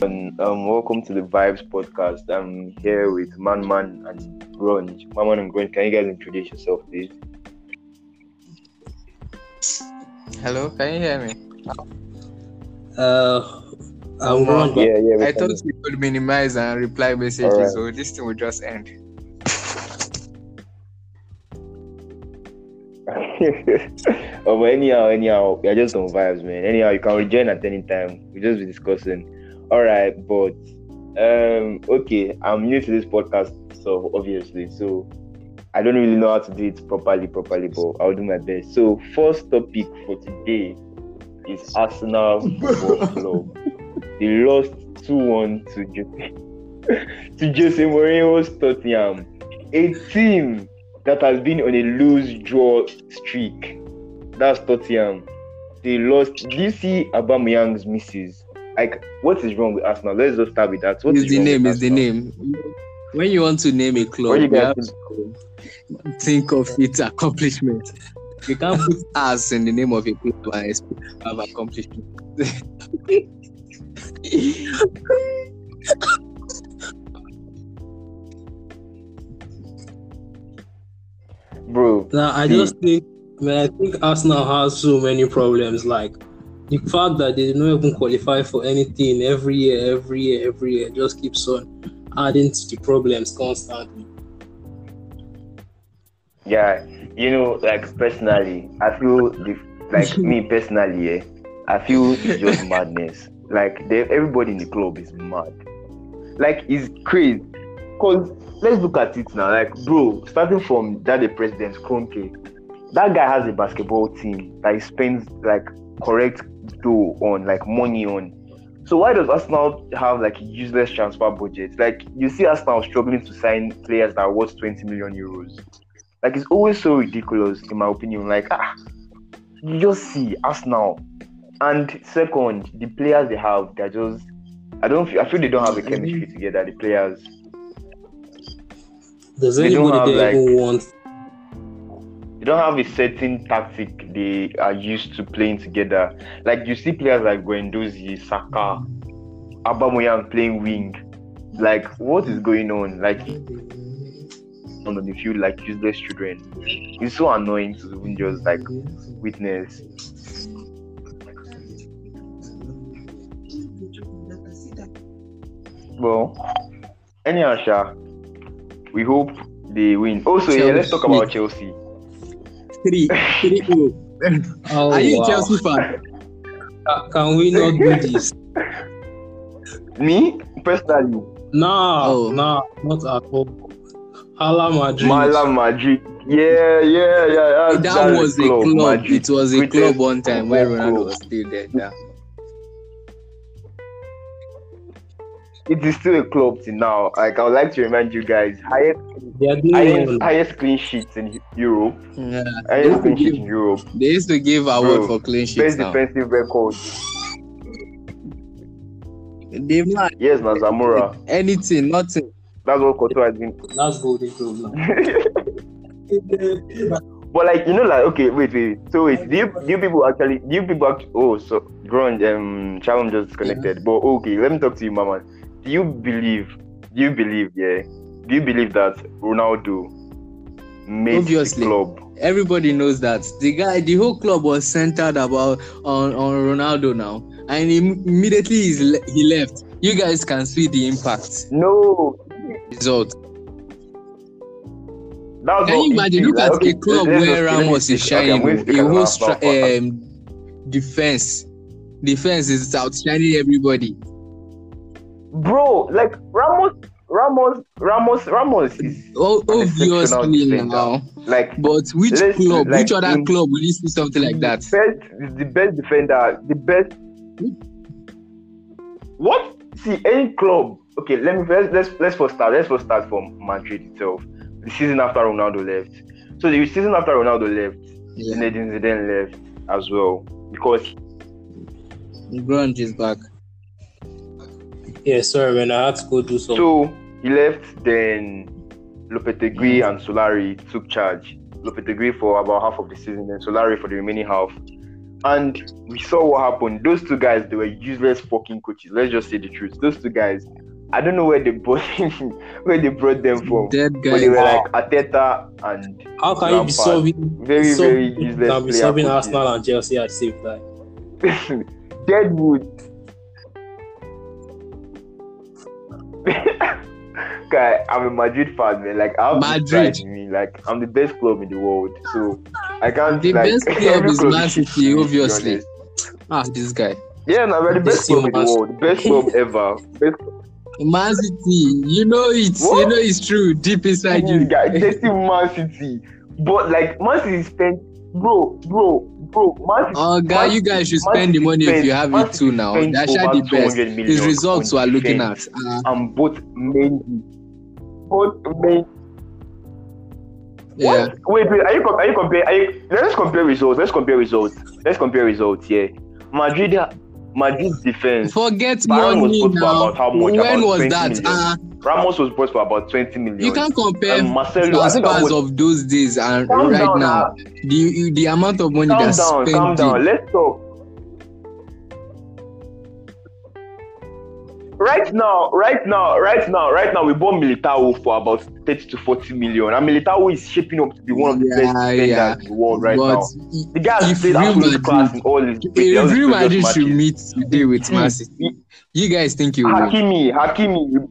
And, um, welcome to the Vibes podcast. I'm here with Mamman and Grunge. Mamman and Grunge, can you guys introduce yourself, please? Hello, can you hear me? Uh, I'm Ron. Yeah, yeah. I thought you could minimize and reply messages, Alright. so this thing will just end. oh, but anyhow, anyhow, we are just on vibes, man. Anyhow, you can rejoin at any time. We'll just be discussing. All right, but um, okay, I'm new to this podcast, so obviously, so I don't really know how to do it properly, properly, but I'll do my best. So, first topic for today is Arsenal Football Club. They lost two one to Jose to Jose Mourinho's Tottenham, a team that has been on a lose draw streak. That's Tottenham. They lost. Do you see Aubameyang's misses? Like, what is wrong with Arsenal? Let's just start with that. What Is is the name? Is the name? When you want to name a club, you have think? to think of its accomplishment. You can't put us in the name of a club and have accomplishment. Bro, Now, I just think, man, I think Arsenal has so many problems. Like the fact that they don't even qualify for anything every year, every year, every year, just keeps on adding to the problems constantly. yeah, you know, like personally, I feel the, like me personally, yeah, I feel it's just madness. Like they, everybody in the club is mad. Like it's crazy. Cause let's look at it now. Like, bro, starting from that the president Kroenke, that guy has a basketball team that he spends like correct dough on, like money on. So why does Arsenal have like a useless transfer budget? Like you see Arsenal struggling to sign players that are worth 20 million euros. Like it's always so ridiculous in my opinion. Like ah, you just see Arsenal. And second, the players they have, they're just I don't feel I feel they don't have a chemistry together, the players. Does They don't anybody have, there even want? They don't have a certain tactic they are used to playing together. Like you see players like Guendouzi, Saka, Aubameyang playing wing. Like what is going on? Like on the field like useless children. It's so annoying to even just like witness. Well, anyhow, Sha, we hope they win. Also, yeah, let's talk about Chelsea. Three, three, oh. Oh, Are you a wow. Chelsea fan? Ca- Can we not do this? Me personally, Nah, Oh. nah, not at all. Hala Madrid. Mala Madrid. Yeah, yeah, yeah. That's, that was a club, club. It was a Greatest club one time where football Ronaldo was still there. Yeah. It is still a club till now. Like I would like to remind you guys, highest They are doing highest, highest clean sheets in Europe. Yeah. Highest used, clean sheets in Europe. they used to give award for clean sheets Best now. defensive record. They've not Yes, Nazamura. anything, nothing. That's what Koto has been. That's golden club now. But like you know, like okay, wait, wait. So wait, do you do you people actually do you people actually, oh so Grunge um Shalom just disconnected. But okay, let me talk to you, Mama. Do you believe do you believe, yeah? Do you believe that Ronaldo made Obviously. the club? Everybody knows that the guy, the whole club was centered about on on Ronaldo now, and im- immediately he's le- he left. You guys can see the impact No. result. That's Can you imagine? Look at okay, a club where Ramos is okay, shining. going a whole stra- um, defense, defense is outshining everybody. Bro, like Ramos, Ramos, Ramos, Ramos is O- an exceptional Obviously now, like but which club, like, which other in- club will you see something like that? best the best defender, the best. What? See, any club. Okay, let me let's let's let's first start. Let's first start from Madrid itself. The season after Ronaldo left. So the season after Ronaldo left, Yeah, Zinedine Zidane left as well because grunge is back. Yeah, sorry, man. I had to go do something. so he left. Then Lopetegui and Solari took charge. Lopetegui for about half of the season, then Solari for the remaining half. and we saw what happened. Those two guys, they were useless fucking coaches. Let's just say the truth. Those two guys, I don't know where they brought where they brought them from. Dead But they were like Arteta and How can you be Lampard. solving very, so very you useless can be player solving coaches. Arsenal and Chelsea at the same time? Deadwood. Guy, I'm a Madrid fan, man. Like I have Madrid. me. Like, I'm the best club in the world, so I can't. The like, best club is club Man City, to me, to be obviously. Ah, this guy. Yeah, no, we're the best club in the world, best club ever. Best Man City, you know it. You know it's true. Deep inside you. guy, they still Man City, but like Man City spent, bro, bro, bro. Man City. Oh, guy, Man you guys should Man spend the City money if you have Man it too now. spent That's the best. His results on we're looking at. Uh, and both Mendy, both Mendy. yeah. What? Wait, wait. Are you, are you compare? Are you, let's compare results. Let's compare results. Let's compare results. Yeah, Madrid. Madrid's defense. Forget was money for now. about how much? When About was that? Uh, Ramos was bought for about twenty million. you can't compare Um, Marcelo, transfers was- of those days and Calm right down, now. The the amount of money that's spent. calm down. Let's talk. Right now, right now, right now, right now, we bought Militao for about 30 to 40 million. And Militao is shaping up to be one of the best Yeah, defenders yeah. in the world right but now. The guy has played absolute class in all his, if Real Madrid should meet today with Man Hmm. City, you guys think you will? Hakimi, Hakimi.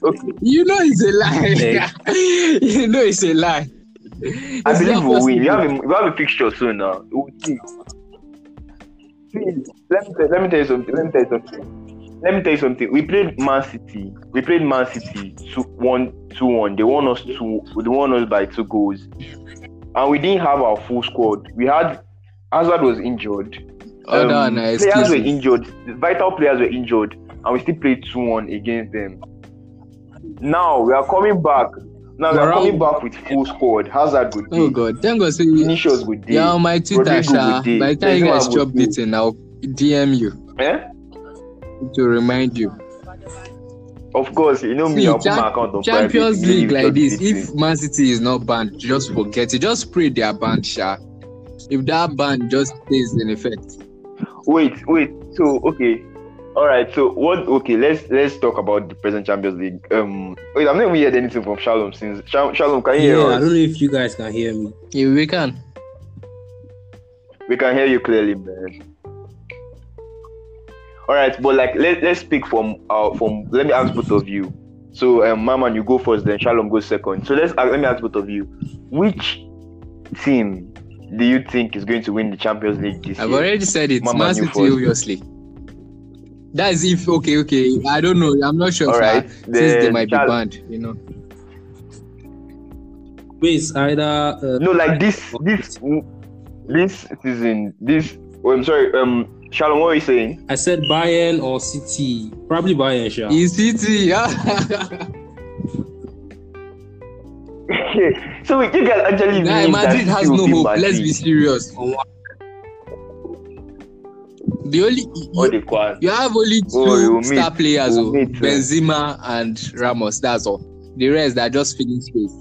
Okay, You know it's a lie. You know it's a lie. I believe we'll win. We have a, we have a fixture soon now. See, let me tell, let me tell you something. Let me tell you something. Let me tell you something. We played Man City. We played Man City two one two one. They won us two. They won us by two goals, and we didn't have our full squad. We had Hazard was injured. Oh, no, Um, no, players were injured. Vital players were injured, and we still played two one against them. Now we are coming back. Now we are coming back with full squad. Hazard good. Oh God, thank God. So Vinicius good. day. yeah, on my Twitter, Sha. By the time you guys good chop day. it, in, I'll DM you Eh? To remind you. Of course, you know me. See, I'll put my account on Champions private. League like this, if. Man City is not banned, just forget it. Just pray they are banned, Sha. If that ban just stays in effect. wait, wait. So okay, all right. So what? Okay, let's let's talk about the present Champions League. Um, wait, I've never heard anything from Shalom since. Shal- Shalom, can you hear Yeah, I don't know if you guys can hear me. Yeah, we can. We can hear you clearly, man. All right, but like let let's speak from uh from. Let me ask both of you. So um, Mama, you go first, then Shalom goes second. So let's uh, let me ask both of you. Which team do you think is going to win the Champions League this year? I've year? already said it. Mama, Man you City, first. obviously. That's if okay, okay. I don't know. I'm not sure. All Sha, right, since they might Shal- be banned, you know. Wait, either uh, No, like this, this, this season, this. Oh, I'm sorry. Um, Shalom, what are you saying? I said Bayern or City. Probably Bayern, sure. In City, yeah. so wait, you guys actually Guy, mean Madrid that has no hope. Madrid? Let's be serious. The only Or you, you have only two Oh, star meet- players, you oh, Benzema and Ramos. That's all. The rest are just filling space.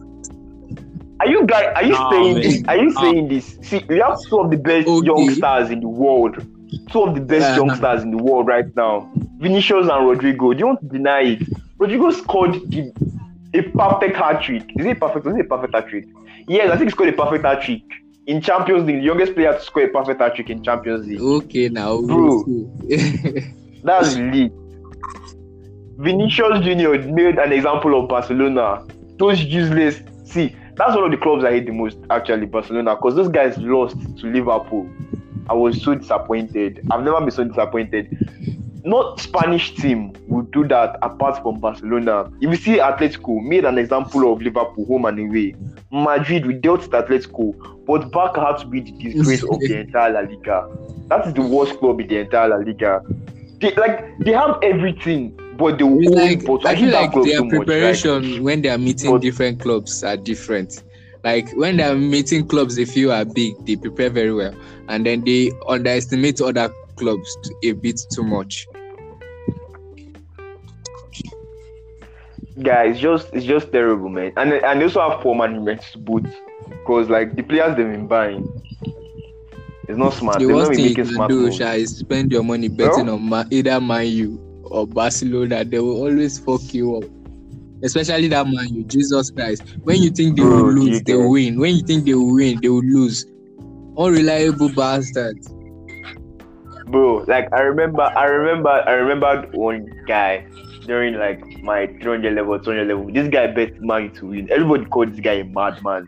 Are you guys? Are you Nah, saying man. this? Are you Ah. saying this? See, we have two of the best Okay. young stars in the world. Two of the best young stars in the world right now. Vinicius and Rodrygo. Do you want to deny it? Rodrygo scored the, a perfect hat trick. Is it perfect? Is it a perfect hat trick? Yes, I think he scored a perfect hat trick in Champions League. The youngest player to score a perfect hat trick in Champions League. Okay, now. Bro. That's elite. Vinicius Junior made an example of Barcelona. Those useless. See, that's one of the clubs I hate the most, actually, Barcelona, because those guys lost to Liverpool. I was so disappointed. I've never been so disappointed. Not Spanish team would do that apart from Barcelona. If you see Atletico made an example of Liverpool home and away. Madrid we dealt with Atletico, but Barca had to be the disgrace of the entire La Liga. That is the worst club in the entire La Liga. They like they have everything, but they will like, I feel like their so much. Preparation when they are meeting But- different clubs are different. Like when they are meeting clubs they feel are big, they prepare very well, and then they underestimate other clubs a bit too much. guys, it's just it's just terrible, man. And and they also have poor management to boot, because like the players they've been buying. It's not smart. The They're worst thing you can do. Sha, is spend your money betting on either Man U or Barcelona. They will always fuck you up. Especially that Man U Jesus Christ. When you think they Bro, will lose, they will win. When you think they will win, they will lose. Unreliable bastards. bro like i remember i remember i remember one guy during like my 300 level 200 level this guy bet man to win everybody called this guy a madman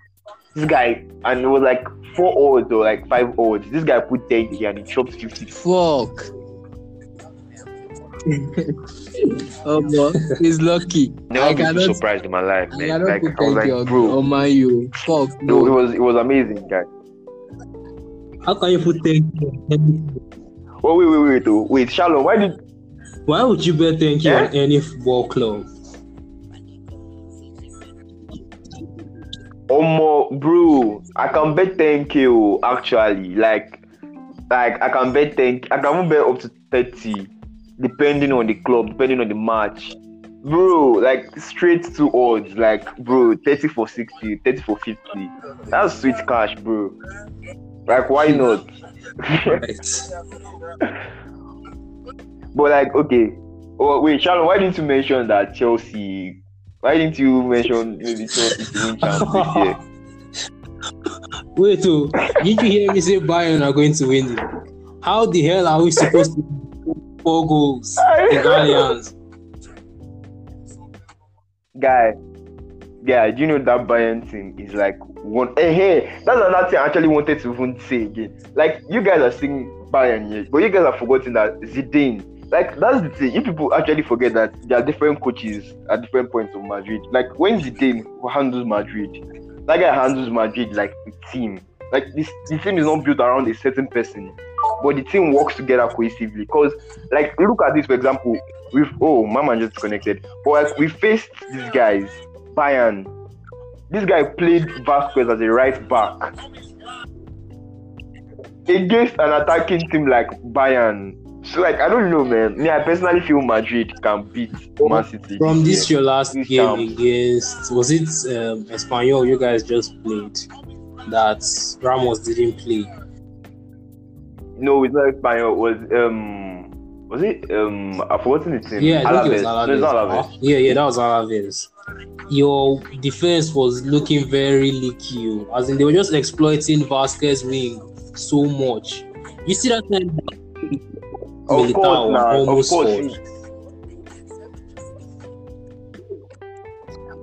this guy and it was like four odds or like five odds this guy put 10 here and he chopped 50 Fuck. oh, but he's lucky. never I been so surprised in my life I man cannot like i was 10 like on, bro on Man U. Fuck. it, it No. was it was amazing guy How can you put 10 oh wait wait wait oh, wait shalom why did Why would you bet 10k Eh? on any football club? Omo, bro, I can bet 10k oh, actually. Like, like I can bet 10. I can even bet up to 30, depending on the club, depending on the match. Bro, like straight to odds, like bro, 30 for 60, 30 for 50. That's sweet cash, bro. Like, why not? But like, okay. Oh wait, Shalom, why didn't you mention that Chelsea? Why didn't you mention maybe Chelsea to win this year? Wait, oh, did you hear me say Bayern are going to win it? How the hell are we supposed to goals in Allianz? guy, guy, do you know that Bayern team is like one? Hey, hey, that's another thing I actually wanted to even say again. Like you guys are saying Bayern, yes, but you guys are forgetting that Zidane. Like that's the thing. You people actually forget that there are different coaches at different points of Madrid. Like when Zidane handles Madrid, that guy handles Madrid like a team. Like this, the team is not built around a certain person, but the team works together cohesively. Because, like, look at this for example. With oh, my man just connected. But like, we faced these guys, Bayern. This guy played Vasquez as a right back against an attacking team like Bayern. So like, I don't know, man. Me, I personally feel Madrid can beat Man City. From this year. your last This game champ. against was it um, Espanyol you guys just played that Ramos didn't play? No, it's not Espanyol. It was um, was it um? I've forgotten the team. Yeah, I think it was Alaves. No, Alaves. Yeah, yeah, that was Alaves. Your defense was looking very leaky, as in they were just exploiting Vasquez wing so much. You see that time Of Militao course, nah, of almost course.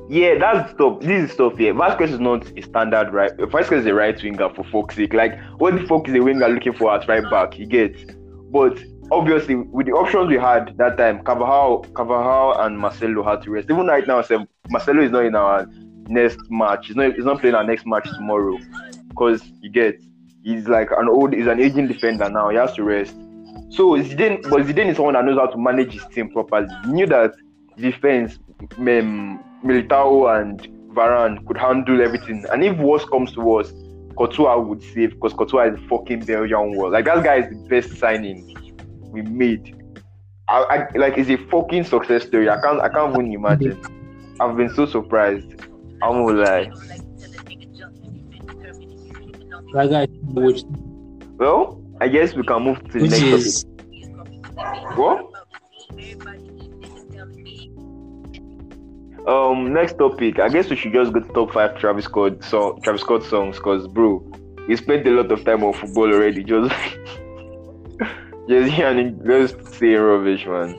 Yeah, that's stuff. This is stuff. Yeah, Vasquez is not a standard right. Vasquez is a right winger for fuck's sake. Like, what the fuck is a winger looking for at right back? He gets. but obviously with the options we had that time, Carvajal, Carvajal and Marcelo had to rest. Even right now, Sam, Marcelo is not in our next match. He's not. He's not playing our next match tomorrow because you get. He's like an old. He's an aging defender now. He has to rest. So Zidane, but Zidane is someone that knows how to manage his team properly. He knew that defense, um, Militao and Varane could handle everything. And if worse comes to worse, Courtois would save because Courtois is fucking Belgian world. Like that guy is the best signing we made. I, I like it's a fucking success story. I can't I can't even imagine. I've been so surprised. I won't lie. That guy, which Well, I guess we can move to the which next is topic. What? Um, next topic. I guess we should just go to top five Travis Scott so Travis Scott songs, cause bro, we spent a lot of time on football already. Just, just hearing, just saying rubbish, man.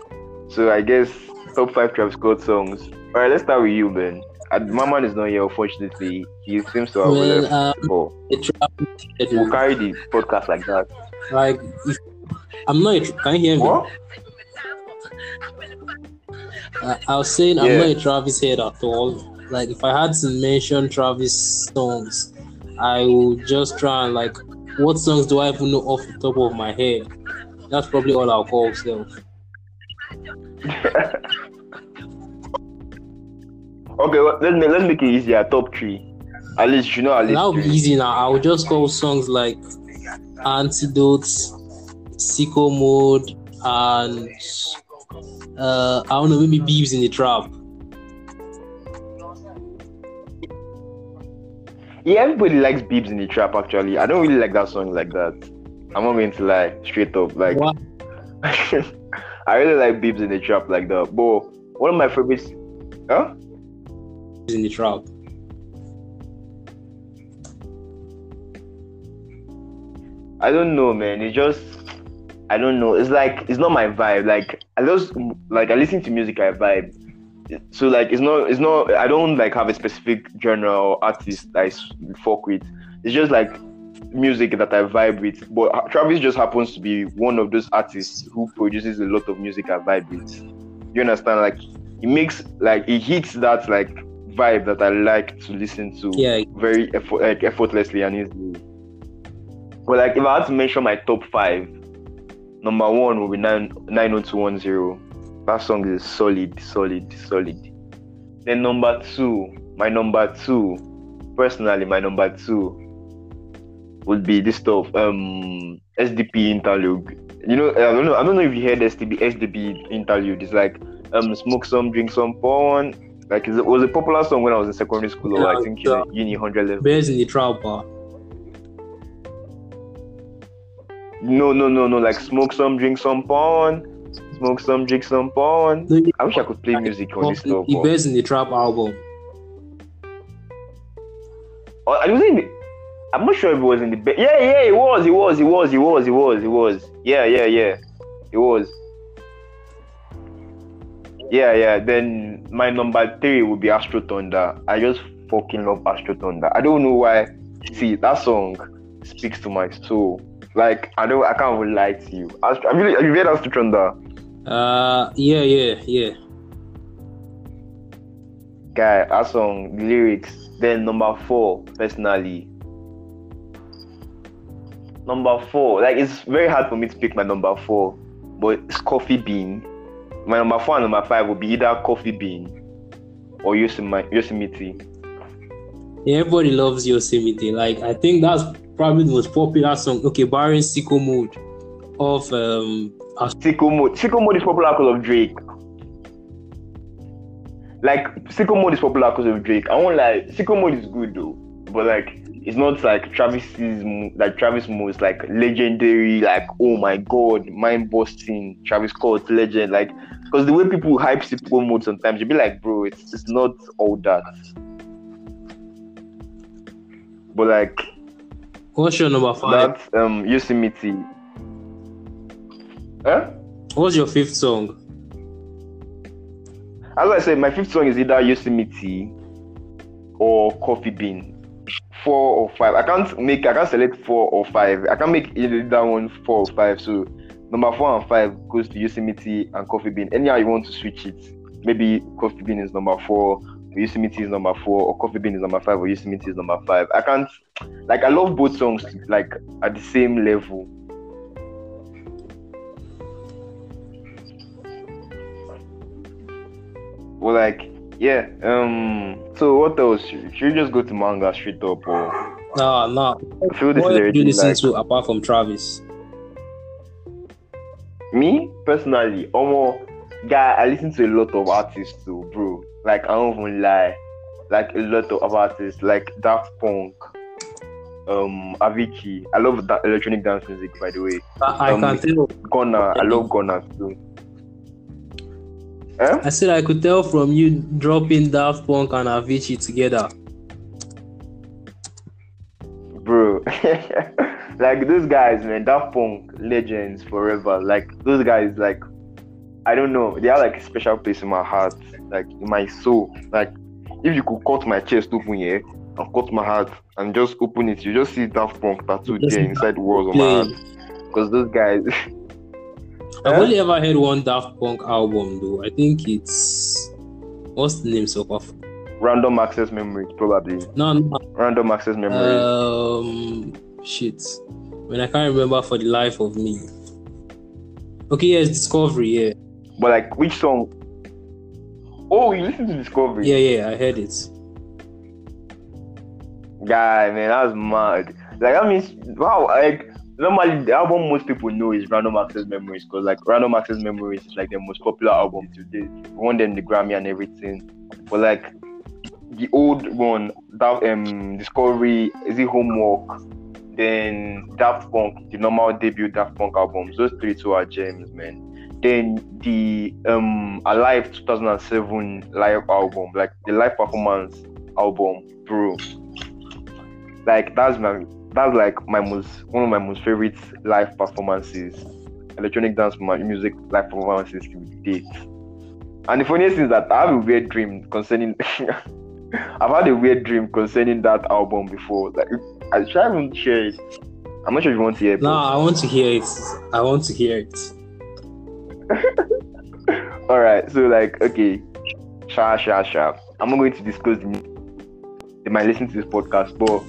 So I guess top five Travis Scott songs. All right, let's start with you, Ben. Uh, My man is not here, unfortunately. He seems to have well, left. um, But we'll carry the podcast like that. like I'm not. A, can you hear me? What? Uh, I was saying I'm Yeah. not a Travis head at all. Like if I had to mention Travis songs, I would just try and like what songs do I even know off the top of my head? That's probably all I'll call self. Okay, well, let's make, let's make it easier. Top three. At least you know at least That would be easy now. I would just call songs like Antidotes, Sicko Mode, and uh, I don't know, maybe Beibs in the Trap. Yeah, everybody likes Beibs in the Trap. Actually, I don't really like that song like that. I'm not going to lie, straight up. Like What? I really like Beibs in the Trap like that. But one of my favorites Huh? in the trap. I don't know, man. It's just I don't know. It's like it's not my vibe. Like I just like I listen to music I vibe. So like it's not it's not I don't like have a specific genre or artist I fuck with. It's just like music that I vibe with. But Travis just happens to be one of those artists who produces a lot of music I vibe with. You understand? Like he makes like he hits that like vibe that I like to listen to Yeah, very effort, like effortlessly and easily. But like if I had to mention my top five, number one will be nine nine oh two one zero. That song is solid, solid, solid. Then number two, my number two, personally, my number two would be this stuff, um SDP interlude. You know, I don't know, I don't know if you heard SDP SDP interlude. It's like um smoke some, drink some porn. Like it was a popular song when I was in secondary school or I think yeah. uni hundred level. birds in the trap bar. No, no, no, no. Like smoke some, drink some porn. Smoke some, drink some porn. No, I wish I could play music on this stuff. But- birds in the trap album. Oh, I was in the, I'm not sure if it was in the. Be- yeah, yeah, it was, it was, it was, it was, it was, it was. Yeah, yeah, yeah, it was. Yeah, yeah. Then my number three would be Astrothunder. I just fucking love Astrothunder. I don't know why. See, that song speaks to my soul. Like I don't, I can't even lie to you. Astro, have you, have you read Astrothunder? Uh, yeah, yeah, yeah. guy, that song, lyrics. Then number four, personally. Number four, like it's very hard for me to pick my number four, but it's Coffee Bean. My number four and number five will be either Coffee Bean or Yosemi- Yosemite. Everybody loves Yosemite. Like, I think that's probably the most popular song. Okay, barring Sicko Mode of um. Sicko Mode. Sicko Mode is popular because of Drake. Like Sicko Mode is popular because of Drake. I won't lie, Sicko Mode is good though, but like it's not like Travis's like Travis most like legendary. Like oh my god, mind busting Travis Scott legend. Like because the way people hype Sicko Mode sometimes, you be like, bro, it's it's not all that. But like What's your number five? that um Yosemite. Huh? What's your fifth song? As I said, my fifth song is either Yosemite or Coffee Bean. Four or five. I can't make. I can't select four or five. I can't make either that one four or five. So number four and five goes to Yosemite and Coffee Bean. Anyhow you want to switch it. Maybe Coffee Bean is number four, Yosemite is number four, or Coffee Bean is number five, or Yosemite is number five. I can't. Like I love both songs like at the same level. Well, like, yeah. Um. So what else? Should we just go to manga straight up, or Nah, nah. I feel this What do you listen like to apart from Travis? me personally? Almost, guy, I listen to a lot of artists too, bro. Like I don't even lie. Like a lot of artists, like Daft Punk, um, Avicii. I love that electronic dance music, by the way. I, I Um, can tell. Ghana, I love Ghana too. Eh? I said I could tell from you dropping Daft Punk and Avicii together. bro. like those guys, man, Daft Punk legends forever. Like those guys, like I don't know, they have like a special place in my heart, like in my soul. Like if you could cut my chest open here and cut my heart and just open it, you just see Daft Punk tattooed there inside the walls of my heart. Because those guys, I've only ever heard one Daft Punk album though. I think it's what's the name so far? random access memories, probably No, no. random access memories. Um, shit. When I can't remember for the life of me. Okay, yes, Discovery. Yeah, but like, which song? Oh, you listen to Discovery? yeah, yeah. I heard it. Guy, man, that's mad. Like that means wow, like normally the album most people know is Random Access Memories because like Random Access Memories is like the most popular album today. Won them the Grammy and everything. But like the old one, that um Discovery, is it homework? then Daft Punk, the normal debut Daft Punk albums. Those three two are gems, man. Then the um Alive 2007 live album, like the live performance album, bro. Like that's my that's like my most one of my most favorite live performances, electronic dance music live performances to date. And the funniest thing is that I have a weird dream concerning. I've had a weird dream concerning that album before. Like I try to share it. I'm not sure if you want to hear it. No, I want to hear it. I want to hear it. All right, so like, okay, sha sha sha. I'm not going to disclose the. They might listen to this podcast, but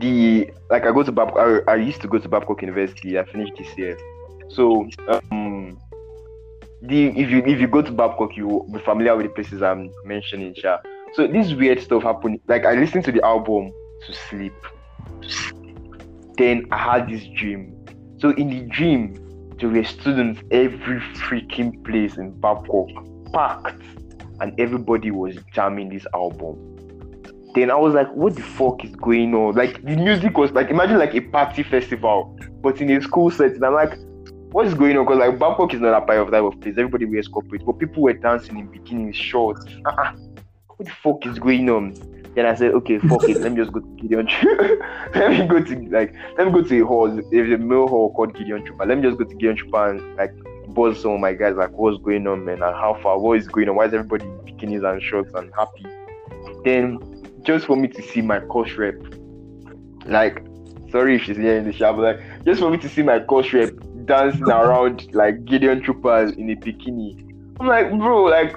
the like I go to Bab. I, I used to go to Babcock University. I finished this year, so um, the if you if you go to Babcock, you will be familiar with the places I'm mentioning, sha. So this weird stuff happened. Like I listened to the album to sleep. Then I had this dream. So in the dream, there were students every freaking place in Babcock packed, and everybody was jamming this album. Then I was like, what the fuck is going on? Like the music was like imagine like a party festival, but in a school setting. I'm like, what is going on? Because like Babcock is not a type of of place. Everybody wears corporate, but people were dancing in bikinis, shorts. What the fuck is going on? Then I said, okay, fuck it. Let me just go to Gideon. let me go to like, let me go to a hall. There's a male hall called Gideon Trooper. Let me just go to Gideon Trooper and like buzz some of my guys. Like, what's going on, man? And how far? What is going on? Why is everybody in bikinis and shorts and happy? Then just for me to see my course rep, like, sorry if she's here in the shower, but like, just for me to see my course rep dancing around like Gideon Troopers in a bikini. I'm like, bro, like,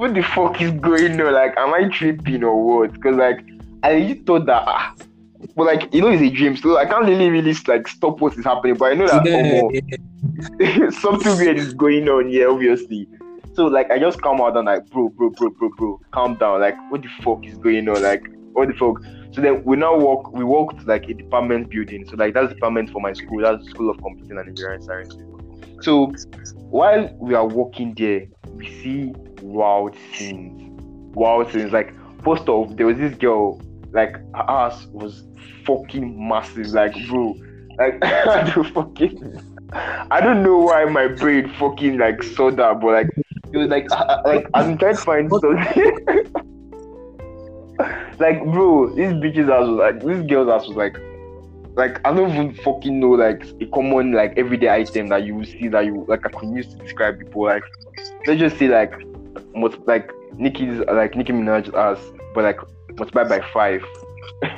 what the fuck is going on? Like, am I tripping or what? Because like, I really thought that, ah, but like, you know, it's a dream, so I can't really, really like stop what is happening. But I know that Yeah, oh, something weird is going on here, obviously. So like, I just come out and like, bro, bro, bro, bro, bro, calm down. Like, what the fuck is going on? Like, what the fuck? So then we now walk. We walked like a department building. So like that's the department for my school. That's the School of Computing and Engineering Sciences. So while we are walking there, we see wild scenes. Wild scenes. Like first off, there was this girl. Like her ass was fucking massive. Like bro, like fucking. I don't know why my brain fucking like saw that, but like it was like I- I- like I'm trying to find something. like bro, this bitch's ass was like this girl's ass was like like I don't even fucking know like a common like everyday item that you see that you like I could use to describe people like let's just say like most like Nicki's like Nicki Minaj's ass but like multiplied by five.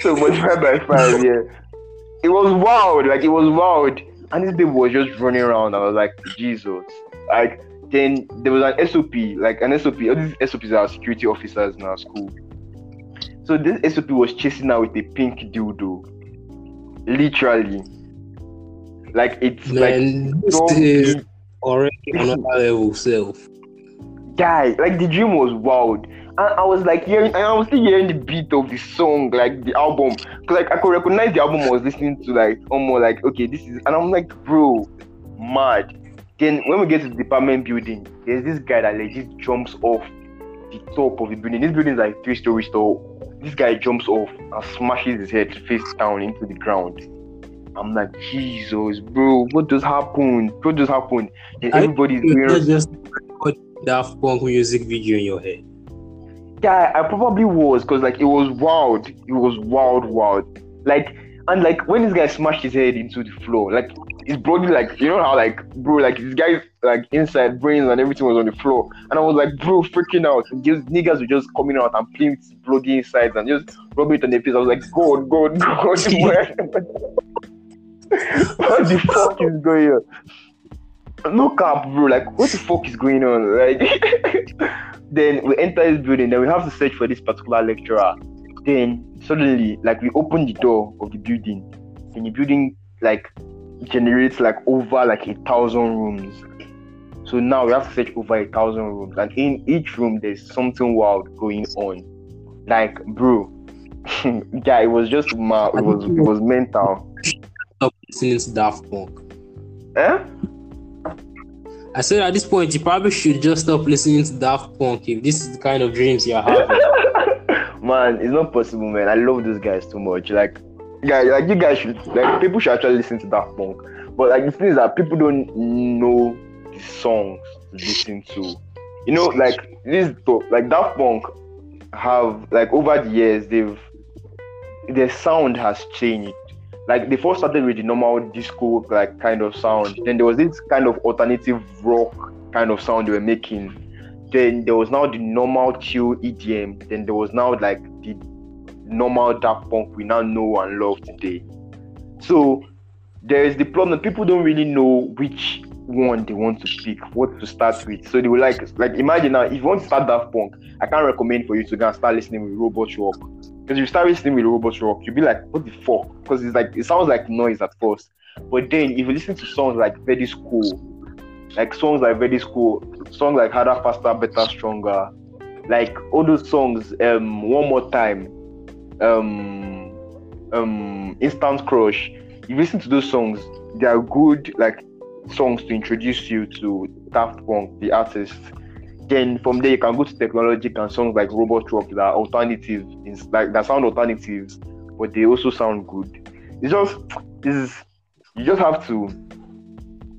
so multiplied by five, yeah. It was wild, like it was wild. And this baby was just running around. I was like, Jesus. Like then there was an SOP, like an SOP. All these SOPs are security officers in our school. So this SOP was chasing her with a pink dildo. Literally. Like it's like man, this so is big. already another level self. guy, like the dream was wild. And I was like hearing, I was still hearing the beat of the song, like the album, because like I could recognize the album I was listening to, like almost like okay, this is, and I'm like, bro, mad. Then when we get to the department building, there's this guy that like just jumps off the top of the building. This building is like three stories tall. This guy jumps off and smashes his head face down into the ground. I'm like, Jesus, bro, what just happened? What just happened? Then everybody's wearing just put Daft Punk music video in your head. Yeah, I probably was because like it was wild. It was wild, wild. Like and like when this guy smashed his head into the floor, like his body, like you know how like bro, like this guy's like inside brains and everything was on the floor, and I was like bro, freaking out. And just niggas were just coming out and playing with bloody insides and just rubbing it on the face. I was like, God, God, God, where? what the fuck is going on? No cap, bro. Like, what the fuck is going on? Like, then we enter this building. Then we have to search for this particular lecturer. Then suddenly, like, we open the door of the building, and the building like generates like over like a thousand rooms. So now we have to search over a thousand rooms, and in each room there's something wild going on. Like, bro, yeah, it was just mad. It was it was mental. Stop listening to Daft Punk. Eh? I said at this point you probably should just stop listening to Daft Punk if this is the kind of dreams you're having. man, it's not possible, man. I love those guys too much. Like yeah, like you guys should like people should actually listen to Daft Punk. But like the thing is that people don't know the songs to listen to. You know, like this like Daft Punk have like over the years they've their sound has changed. Like they first started with the normal disco like kind of sound. Then there was this kind of alternative rock kind of sound they were making. Then there was now the normal chill EDM. Then there was now like normal Daft Punk we now know and love today. So there is the problem. People don't really know which one they want to pick, what to start with. So they will like like imagine now if you want to start Daft Punk, I can't recommend for you to go and start listening with Robot Rock. Because you start listening with Robot Rock, you'll be like, what the fuck? Because it's like it sounds like noise at first. But then if you listen to songs like Veridis Quo, like songs like Veridis Quo, songs like Harder, Faster, Better, Stronger, like all those songs, um, one more time, um, um, Instant Crush. You listen to those songs, they are good, like songs to introduce you to Daft Punk, the artist. Then from there you can go to Technologic and songs like Robot Rock that are alternative, like that sound alternatives, but they also sound good. It's just this you just have to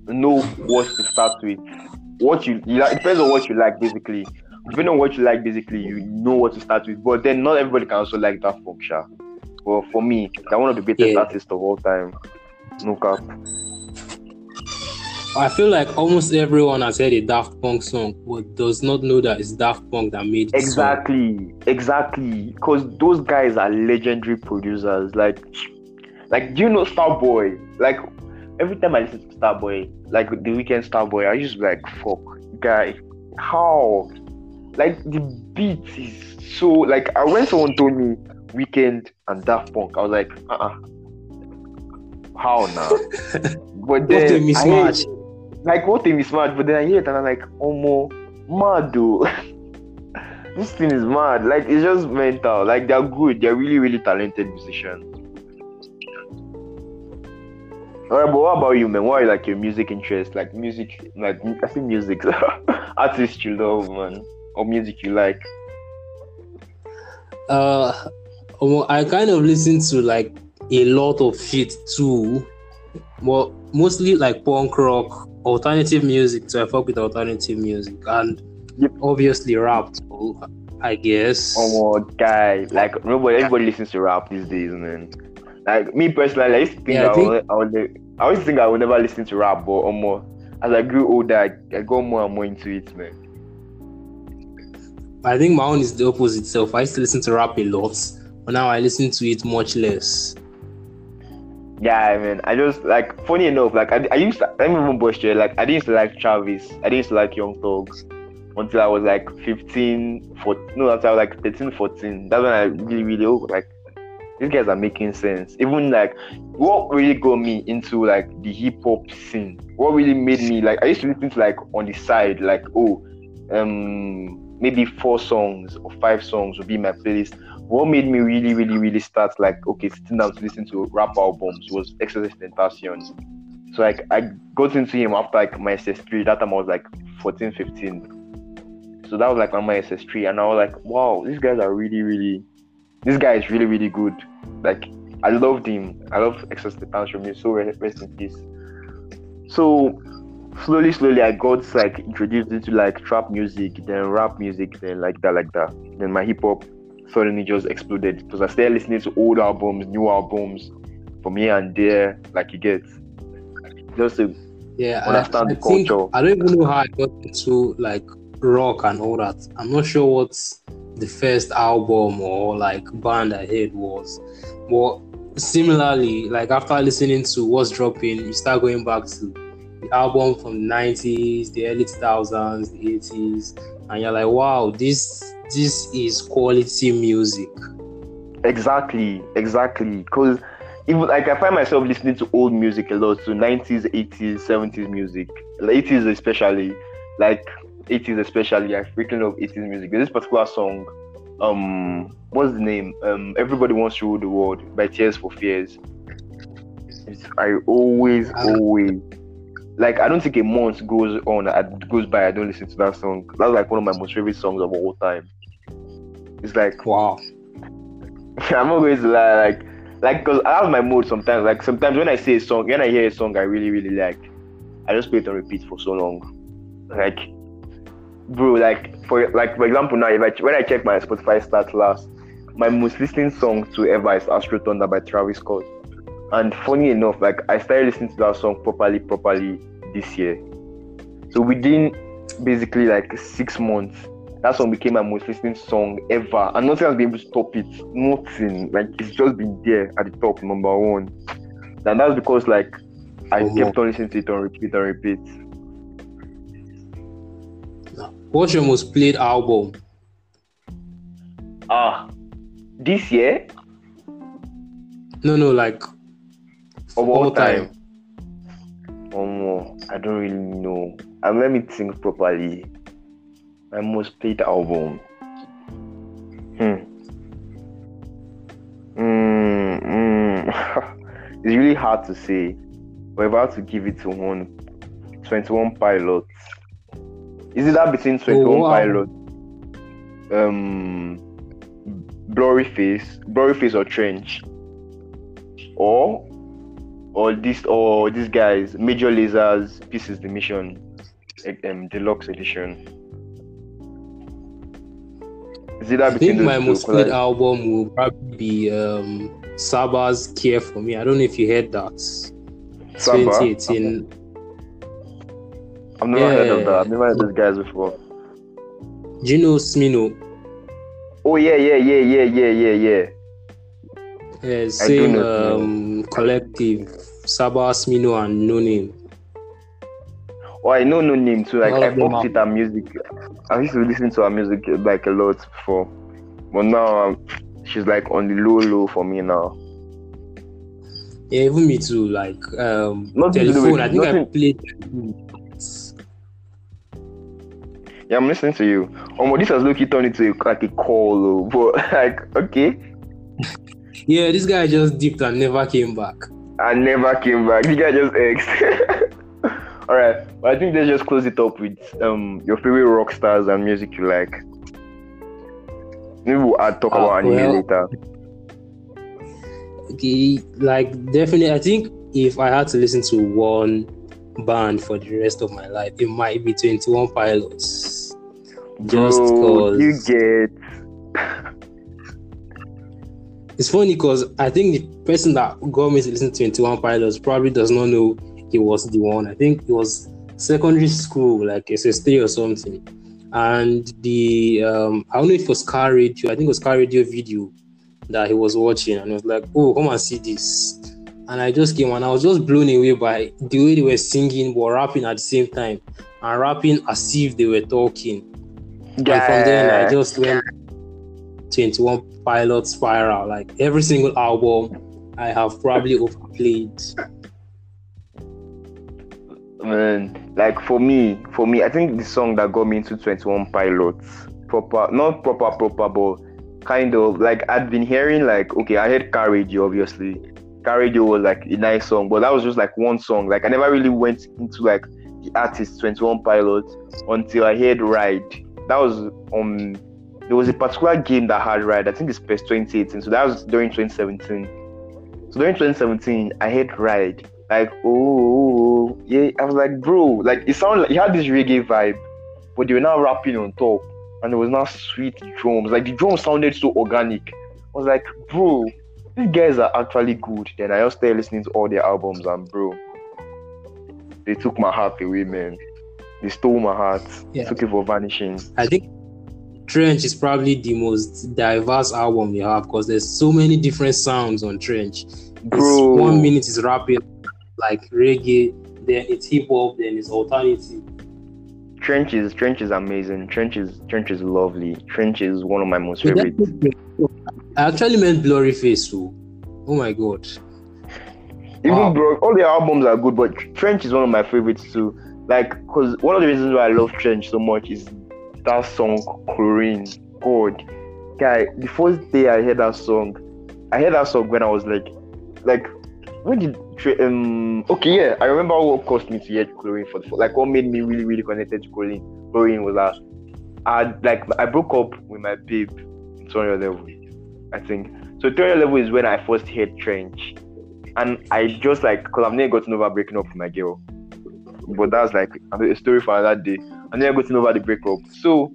know what to start with. What you, you like, depends on what you like basically. Depending on what you like, basically, you know what to start with. But then not everybody can also like that function. But for me, they're one of the greatest Yeah. artists of all time. No cap. I feel like almost everyone has heard a Daft Punk song, but does not know that it's Daft Punk that made the song. Exactly, exactly. Because those guys are legendary producers. Like, like do you know Starboy? Like, every time I listen to Starboy, like the Weeknd Starboy, I just be like, fuck, guy, how? Like the beat is so like. I when someone told me Weeknd and Daft Punk, I was like, uh, uh how now? but What a then I hear- like what a mismatch, but then I hear it and I'm like, oh more mad though. this thing is mad. Like it's just mental. Like they're good. They're really, really talented musicians. Alright, but what about you, man? What are like your music interests? Like music, like I think music, artists you love, man, or music you like. Uh, well, I kind of listen to like a lot of shit too. Well, mostly like punk rock, alternative music. So I fuck with alternative music and Yep. obviously rap. too, I guess. Oh my guy, like nobody, everybody listens to rap these days, man. Like me personally, I used to think, Yeah, I I, think- would, I would, I always think I would never listen to rap, but um, as I grew older, I, I got more and more into it, man. I think my own is the opposite self. I used to listen to rap a lot, but now I listen to it much less. Yeah, I mean, I just like funny enough, like I, I used to, let me even bust like I didn't like Travis, I didn't like Young Thugs until I was like 15, 14, no, until I was like 13, 14. That's when I really, really like these guys are making sense. Even like what really got me into like the hip hop scene, what really made me like I used to listen to like on the side, like oh, um maybe four songs or five songs would be my playlist what made me really, really, really start like okay, sitting down to listen to rap albums was XXXTentacion. So like I got into him after like my SS3. That time I was like 14, 15. So that was like on my SS3, and I was like, wow, these guys are really, really. This guy is really, really good. Like I loved him. I love XXXTentacion. He's so rest in peace. So slowly, slowly, I got like introduced into like trap music, then rap music, then like that, like that. Then my hip hop suddenly just exploded because I started listening to old albums, new albums from here and there, like you get. Just to Yeah, I, Understand I the think culture. I don't even know how I got into like rock and all that. I'm not sure what the first album or like band I heard was. But similarly, like after listening to what's dropping, you start going back to the album from the 90s, the early 2000s, the 80s, and you're like, wow, this this is quality music. Exactly, exactly. Because even like I find myself listening to old music a lot, to 90s, 80s, 70s music, like 80s especially, like 80s especially. I freaking love 80s music. There's this particular song, um, what's the name? Um, Everybody Wants to Rule the World by Tears for Fears. I always, Ah. always. Like I don't think a month goes on, I, goes by. I don't listen to that song. That's like one of my most favorite songs of all time. It's like Wow. I'm always like like because I have my mood sometimes. Like sometimes when I see a song, when I hear a song I really really like, I just play it on repeat for so long. Like, bro, like for like for example now, if I when I check my Spotify stats last, my most listening song to ever is Astrothunder by Travis Scott. And funny enough, like I started listening to that song properly, properly this year. So within basically like six months, that song became my most listening song ever. And nothing has been able to stop it. Nothing. Like it's just been there at the top, number one. And that's because like I Oh, kept on listening to it on repeat and repeat. What's your most played album? Ah, this year No, no, like of all time. Oh no, I don't really know. And let me think properly. My most played album. Hmm. Mm, mm. it's really hard to say. We're about to give it to one 21 pilots. Is it that between 21 wow. pilots? Um Blurry Face, Blurry Face or Trench? Or or this or these guys, Major Lazers, Pieces the Mission, um, deluxe edition. Is it I think my most played Like, album will probably be um, Saba's Care for Me. I don't know if you heard that. Saba? 2018. I've never heard of that. I've never heard those guys before. Do you know Smino? Oh yeah, yeah, yeah, yeah, yeah, yeah, yeah. Yeah, do same know um, collective. Saba, Smino, and Noname. Oh, I know Noname too. Like I of them fucked with her music. I used to listen to her music like a lot before, but now um, she's like on the low low for me now. Yeah, even me too. Like um, Nothing to do telephone. with- I think I played. Yeah, I'm listening to you. Oh, this has low-key turned into a, like a call. But like, okay, Yeah, this guy just dipped and never came back. I never came back. The guy just X. All right, but I think let's just close it up with um your favorite rock stars and music you like. Maybe we'll add, talk Ah, about anime well. later. Okay, like definitely, I think if I had to listen to one band for the rest of my life, it might be Twenty One Pilots. Just Bro, because you get it's funny because I think the person that got me to listen to 21 Pilots probably does not know he was the one. I think it was secondary school, like SS3 or something. And the um, I don't know if it was car radio, I think it was car radio video that he was watching, and I was like, Oh, come and see this. And I just came and I was just blown away by the way they were singing but rapping at the same time and rapping as if they were talking. And from then, I just went 21 Pilot Spiral. Like every single album, I have probably overplayed. man, like for me, for me, I think the song that got me into 21 Pilots, proper, not proper, proper, but kind of like I'd been hearing like, okay, I heard Car Radio, obviously. Car Radio was like a nice song, but that was just like one song. Like I never really went into like the artist 21 Pilots until I heard Ride. That was um there was a particular game that had Ride. I think it's PES 2018. So that was during 2017. So during 2017, I heard Ride like oh, yeah i was like bro like it sounded like it had this reggae vibe but they were now rapping on top and there was now sweet drums like the drums sounded so organic i was like bro these guys are actually good then i just started listening to all their albums and bro they took my heart away man they stole my heart Yeah. took it for vanishing I think Trench is probably the most diverse album they have because there's so many different sounds on Trench. It's one minute is rapping like reggae, then it's hip hop, then it's alternative. trench is trench is amazing trench is trench is lovely trench is one of my most favorite I actually meant Blurry Face too. Oh my god. Even Wow. bro, all the albums are good, but Trench is one of my favorites too. Like, cause one of the reasons why I love Trench so much is that song Chlorine. God, guy, the first day I heard that song, I heard that song when I was like, like, when did um? Okay, yeah, I remember what caused me to hear Chlorine for the first, like what made me really really connected to Chlorine. Chlorine was that I like I broke up with my babe in 2011, I think. So 300 level is when I first heard Trench. And I just like, because I've never gotten over breaking up with my girl. But that's like a story for another day. I never gotten over the breakup. So,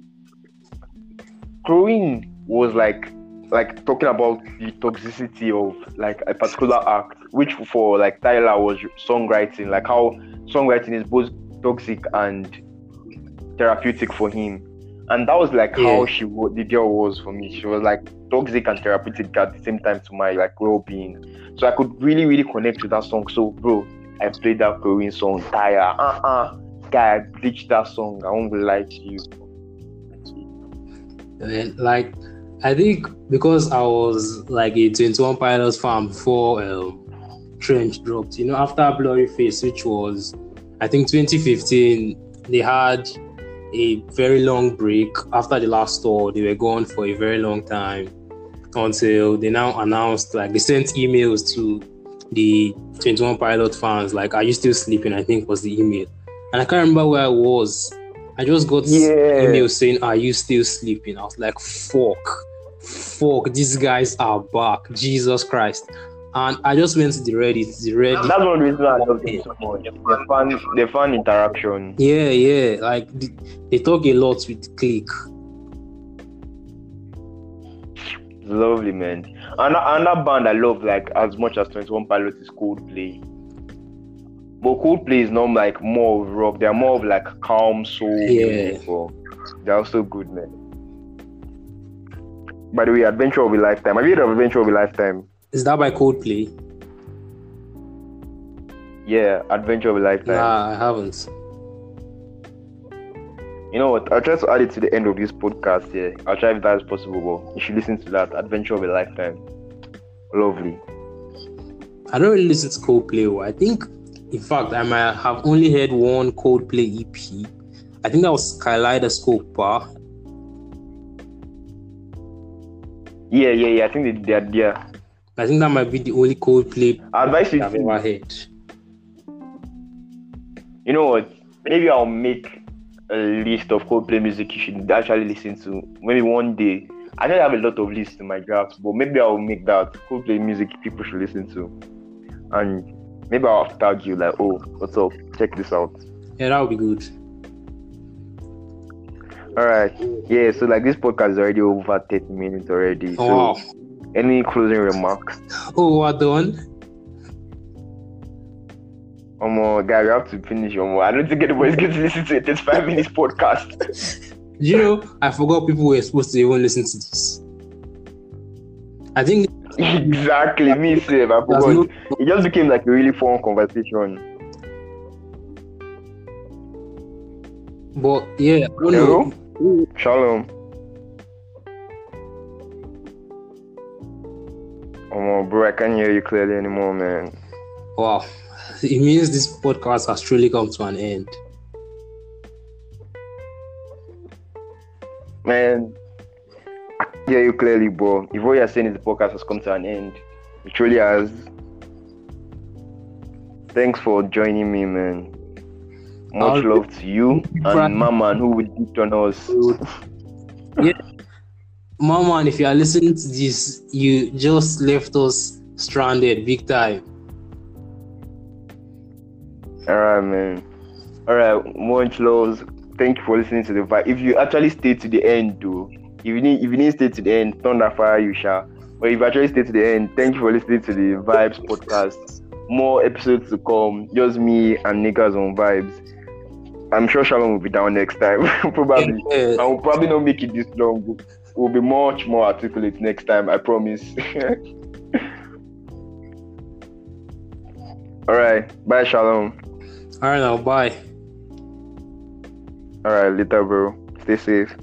Chlorine was like like talking about the toxicity of like a particular act, which for like Tyler was songwriting, like how songwriting is both toxic and therapeutic for him. And that was like Yeah. how she the girl was for me. She was like toxic and therapeutic at the same time to my like well-being. So I could really, really connect to that song. So bro, I played that Chlorine song, Tire. Uh-uh. Guy, I bleached that song. I won't lie to you. And like, I think because I was like a 21 Pilots fan before um, Trench dropped, you know, after Blurry Face, which was, I think 2015, they had a very long break. After the last tour, they were gone for a very long time until they now announced, like, they sent emails to the 21 Pilot fans, like, Are you still sleeping? I think was the email. And I can't remember where I was. I just got Yeah. email saying, Are you still sleeping? I was like, Fuck, fuck, these guys are back. Jesus Christ. And I just went to the Reddit, the Reddit. That's one reason I love them so much. The fun, the fun interaction. Yeah, yeah. Like they, they talk a lot with Clique. Lovely, man. And another band I love, like as much as Twenty One Pilots, is Coldplay. But Coldplay is not like more of rock. They're more of like calm soul. Yeah. music, they're also good, man. By the way, Adventure of a Lifetime. Have you heard of Adventure of a Lifetime? Is that by Coldplay? Yeah, Adventure of a Lifetime. Nah, I haven't. You know what? I'll try to add it to the end of this podcast. Yeah, I'll try if that is possible. But you should listen to that Adventure of a Lifetime. Lovely. I don't really listen to Coldplay. oh. I think, in fact, I might have only heard one Coldplay EP. I think that was Kaleidoscope Bar. Yeah, yeah, yeah. I think they, they're there. I think that might be the only Coldplay I advise you I've ever to, heard. you know what? Maybe I'll make a list of Coldplay music you should actually listen to. Maybe one day. I don't have a lot of lists in my drafts, but maybe I'll make that Coldplay music people should listen to. And maybe I'll tag you like, oh, what's up? Check this out. Yeah, that would be good. All right. Yeah. So like this podcast is already over 30 minutes already. Oh, so wow. any closing remarks? Oh, we're done. Um, uh, guy, we have to finish. Um, I don't think anybody's going to listen to a 35 minutes podcast. You know, I forgot people were supposed to even listen to this. I think exactly. Me, save. I forgot. no It just became like a really fun conversation. But yeah, Hello? know. Shalom. Um, bro, I can't hear you clearly anymore, man. Wow. It means this podcast has truly come to an end. Man, hear you clearly, bro. If what you're saying is the podcast has come to an end, it truly has. Thanks for joining me, man. Much I'll- love to you and Mamman who would beat on us. yeah. Mamman, if you are listening to this, you just left us stranded big time. Alright, man. Alright, much love. Thank you for listening to the vibe. If you actually stay to the end, though, if you need if you need to stay to the end, thunder fire you shall. But if you actually stay to the end, thank you for listening to the Vibes podcast. More episodes to come. Just me and niggas on vibes. I'm sure Shalom will be down next time. probably. Yeah. I will probably not make it this long. We'll be much more articulate next time. I promise. All right. Bye, Shalom. All right, now bye. All right, later, bro. Stay safe.